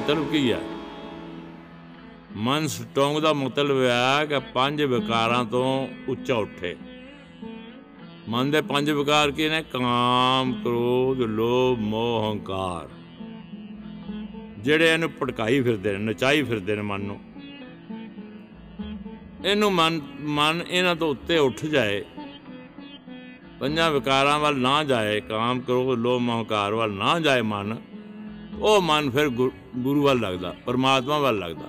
ਮਤਲਬ ਕੀ ਹੈ ਮਨ ਸਟਰੋਂਗ ਦਾ ਮਤਲਬ ਹੈ ਕਿ ਪੰਜ ਵਿਕਾਰਾਂ ਤੋਂ ਉੱਚਾ ਉੱਠੇ। ਮਨ ਦੇ ਪੰਜ ਵਿਕਾਰ ਕੀ ਨੇ? ਕਾਮ, ਕ੍ਰੋਧ, ਲੋਭ, ਮੋਹ, ਹੰਕਾਰ। ਜਿਹੜੇ ਇਹਨੂੰ ਭਟਕਾਈ ਫਿਰਦੇ ਨੇ, ਨਚਾਈ ਫਿਰਦੇ ਨੇ ਮਨ ਨੂੰ। ਇਹਨੂੰ ਮਨ ਮਨ ਇਹਨਾਂ ਤੋਂ ਉੱਤੇ ਉੱਠ ਜਾਏ। ਪੰਜਾਂ ਵਿਕਾਰਾਂ ਵੱਲ ਨਾ ਜਾਏ, ਕਾਮ, ਕ੍ਰੋਧ, ਲੋਭ, ਮੋਹ, ਹੰਕਾਰ ਵੱਲ ਨਾ ਜਾਏ ਮਨ। ਉਹ ਮਨ ਫਿਰ ਗੁ- ਗੁਰੂ ਵੱਲ ਲੱਗਦਾ, ਪਰਮਾਤਮਾ ਵੱਲ ਲੱਗਦਾ।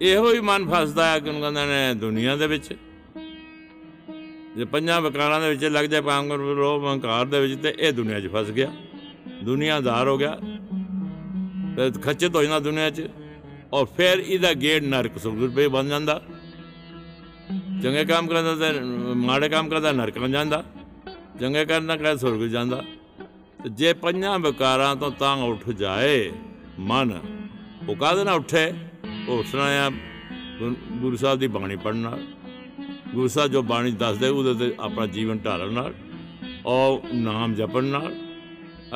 ਇਹੋ ਹੀ ਮਨ ਫਸਦਾ ਹੈ ਕਿ ਉਹਨੂੰ ਕਹਿੰਦੇ ਨੇ ਦੁਨੀਆ ਦੇ ਵਿੱਚ। ਜੇ ਪੰਜਾਂ ਵਿਕਾਰਾਂ ਦੇ ਵਿੱਚ ਲੱਗ ਜਾਏ ਕਾਮ ਕ੍ਰੋਧ ਲੋਭ ਹੰਕਾਰ ਦੇ ਵਿੱਚ, ਤੇ ਇਹ ਦੁਨੀਆ 'ਚ ਫਸ ਗਿਆ। ਦੁਨੀਆਦਾਰ ਹੋ ਗਿਆ। ਤੇ ਖੱਚਤ ਹੋ ਜਾਂਦਾ ਦੁਨੀਆ 'ਚ। ਔਰ ਫਿਰ ਇਹਦਾ ਗੇੜ ਨਰਕ ਸੁਰਗ ਪੇ ਬਣ ਜਾਂਦਾ। ਚੰਗੇ ਕੰਮ ਕਰਦਾ ਤੇ ਮਾੜੇ ਕੰਮ ਕਰਦਾ, ਨਰਕਾਂ ਜਾਂਦਾ। ਚੰਗੇ ਕਰਨਾ ਕਹੇ ਸੁਰਗ ਜਾਂਦਾ। ਤੇ ਜੇ ਪੰਜਾਂ ਵਿਕਾਰਾਂ ਤੋਂ ਤਾਂ ਉੱਠ ਜਾਏ, ਮਨ, ਉਹ ਕਾਹਦੇ ਨਾਲ ਉੱਠੇ? ਉਹ ਉੱਠਣਾ ਆ ਗੁਰ- ਗੁਰੂ ਸਾਹਿਬ ਦੀ ਬਾਣੀ ਪੜ੍ਹਨ ਨਾਲ। ਗੁਰੂ ਸਾਹਿਬ ਜੋ ਬਾਣੀ ਦੱਸਦੇ, ਉਹਦੇ ਤੇ ਆਪਣਾ ਜੀਵਨ ਢਾਲਣ ਨਾਲ, ਔਰ ਨਾਮ ਜਪਣ ਨਾਲ।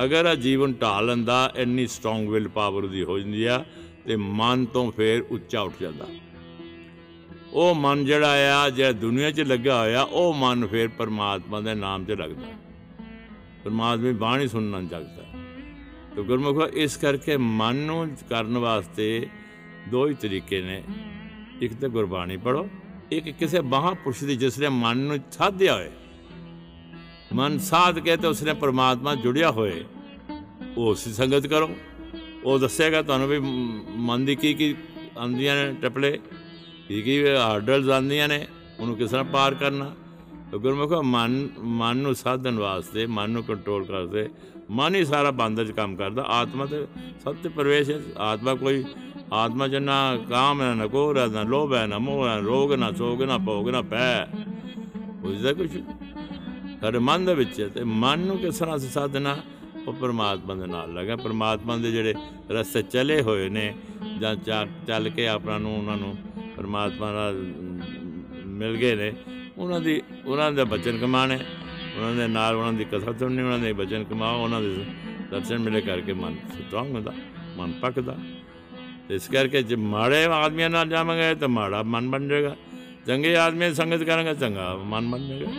ਅਗਰ ਇਹ ਜੀਵਨ ਢਾਲ ਲੈਂਦਾ, ਇੰਨੀ ਸਟਰੋਂਗ ਵਿਲ ਪਾਵਰ ਦੀ ਹੋ ਜਾਂਦੀ ਆ, ਤੇ ਮਨ ਤੋਂ ਫੇਰ ਉੱਚਾ ਉੱਠ ਜਾਂਦਾ। ਉਹ ਮਨ ਜਿਹੜਾ ਆ, ਜਿਹੜਾ ਦੁਨੀਆ 'ਚ ਲੱਗਾ ਹੋਇਆ, ਉਹ ਮਨ ਫੇਰ ਪਰਮਾਤਮਾ ਦੇ ਨਾਮ 'ਚ ਲੱਗਦਾ। ਪਰਮਾਤਮਾ ਦੀ ਬਾਣੀ ਸੁਣਨ ਜਗਦਾ ਤੇ ਗੁਰਮੁਖੋ, ਇਸ ਕਰਕੇ ਮਨ ਨੂੰ ਕਰਨ ਵਾਸਤੇ ਦੋ ਹੀ ਤਰੀਕੇ ਨੇ। ਇੱਕ ਤਾਂ ਗੁਰਬਾਣੀ ਪੜੋ ਇੱਕ ਕਿਸੇ ਮਹਾਂਪੁਰਸ਼ ਦੀ ਜਿਸ ਨੇ ਮਨ ਨੂੰ ਸਾਧਿਆ ਹੋਏ। ਮਨ ਸਾਧ ਕੇ ਤੇ ਉਸਨੇ ਪਰਮਾਤਮਾ ਜੁੜਿਆ ਹੋਏ। ਉਹ ਉਸੇ ਸੰਗਤ ਕਰੋ। ਉਹ ਦੱਸੇਗਾ ਤੁਹਾਨੂੰ ਵੀ ਮ- ਮਨ ਦੀ ਕੀ ਕੀ ਆਉਂਦੀਆਂ ਨੇ ਟਪਲੇ ਕੀ ਕੀ ਹਾਰਡਲਸ ਆਉਂਦੀਆਂ ਨੇ, ਉਹਨੂੰ ਕਿਸ ਤਰ੍ਹਾਂ ਪਾਰ ਕਰਨਾ। ਤੇ ਗੁਰਮੁਖੋ ਮਨ ਮਨ ਨੂੰ ਸਾਧਨ ਵਾਸਤੇ ਮਨ ਨੂੰ ਕੰਟਰੋਲ ਕਰਦੇ ਮਨ ਹੀ ਸਾਰਾ ਬੰਦਰ ਚ ਕੰਮ ਕਰਦਾ। ਆਤਮਾ ਤੇ ਸਭ ਤੇ ਪ੍ਰਵੇਸ਼ ਹੈ। ਆਤਮਾ ਕੋਈ ਆਤਮਾ ਚ ਨਾ ਕਾਮ ਹੈ ਨਾ ਕੋਰ ਹੈ ਨਾ ਲੋਭ ਹੈ ਨਾ ਮੋਹ ਹੈ ਰੋਗ ਨਾ ਸੋਗ ਨਾ ਭੋਗ ਨਾ ਪੈ ਉਸਦਾ ਕੁਝ ਸਾਡੇ ਮਨ ਦੇ ਵਿੱਚ ਹੈ ਤੇ ਮਨ ਨੂੰ ਕਿਸ ਤਰ੍ਹਾਂ ਅਸੀਂ ਸਾਧਨਾ? ਉਹ ਪਰਮਾਤਮਾ ਦੇ ਨਾਲ ਲਗਾ। ਪਰਮਾਤਮਾ ਦੇ ਜਿਹੜੇ ਰਸਤੇ ਚਲੇ ਹੋਏ ਨੇ ਜਾਂ ਚਾ- ਚੱਲ ਕੇ ਆਪਣਾ ਨੂੰ ਉਹਨਾਂ ਨੂੰ ਪਰਮਾਤਮਾ ਨਾਲ ਅਮ, ਮਿਲ ਗਏ ਨੇ। ਉਹਨਾਂ ਦੀ, ਉਹਨਾਂ ਦੇ ਬਚਨ ਕਮਾਣੇ ਉਹਨਾਂ ਦੇ ਨਾਲ ਉਹਨਾਂ ਦੀ ਕਥਾ ਸੁਣਨੀ, ਉਹਨਾਂ ਦੇ ਬਚਨ ਕਮਾਓ, ਉਹਨਾਂ ਦੇ ਦਰਸ਼ਨ ਮਿਲੇ ਕਰਕੇ ਮਨ ਸਟਰੋਂਗ ਹੁੰਦਾ ਮਨ ਪੱਕਦਾ ਤੇ ਇਸ ਕਰਕੇ ਜੇ ਮਾੜੇ ਆਦਮੀਆਂ ਨਾਲ ਜਾਵਾਂਗੇ ਤਾਂ ਮਾੜਾ ਮਨ ਬਣ ਜਾਏਗਾ। ਚੰਗੇ ਆਦਮੀ ਦੀ ਸੰਗਤ ਕਰਾਂਗੇ, ਚੰਗਾ ਮਨ ਬਣ ਜਾਏਗਾ।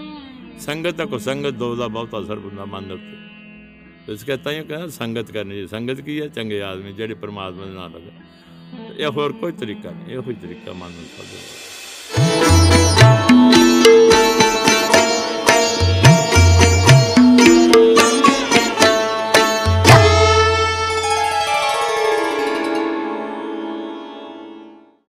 ਸੰਗਤ ਕੋ ਸੰਗਤ, ਦੋ ਦਾ ਬਹੁਤ ਅਸਰ ਹੁੰਦਾ ਮਨ ਦੇ ਉੱਤੇ। ਤੇ ਇਸ ਕਰਕੇ ਤਾਂ ਇਹ ਕਹਿੰਦਾ ਸੰਗਤ ਕਰਨੀ ਜੀ ਸੰਗਤ ਕੀ ਹੈ? ਚੰਗੇ ਆਦਮੀ ਜਿਹੜੇ ਪਰਮਾਤਮਾ ਦੇ ਨਾਲ ਲੱਗੇ। ਇਹ ਹੋਰ ਕੋਈ ਤਰੀਕਾ ਨਹੀਂ, ਇਹੋ ਹੀ ਤਰੀਕਾ ਮਨ ਨੂੰ ਸਾਧੋ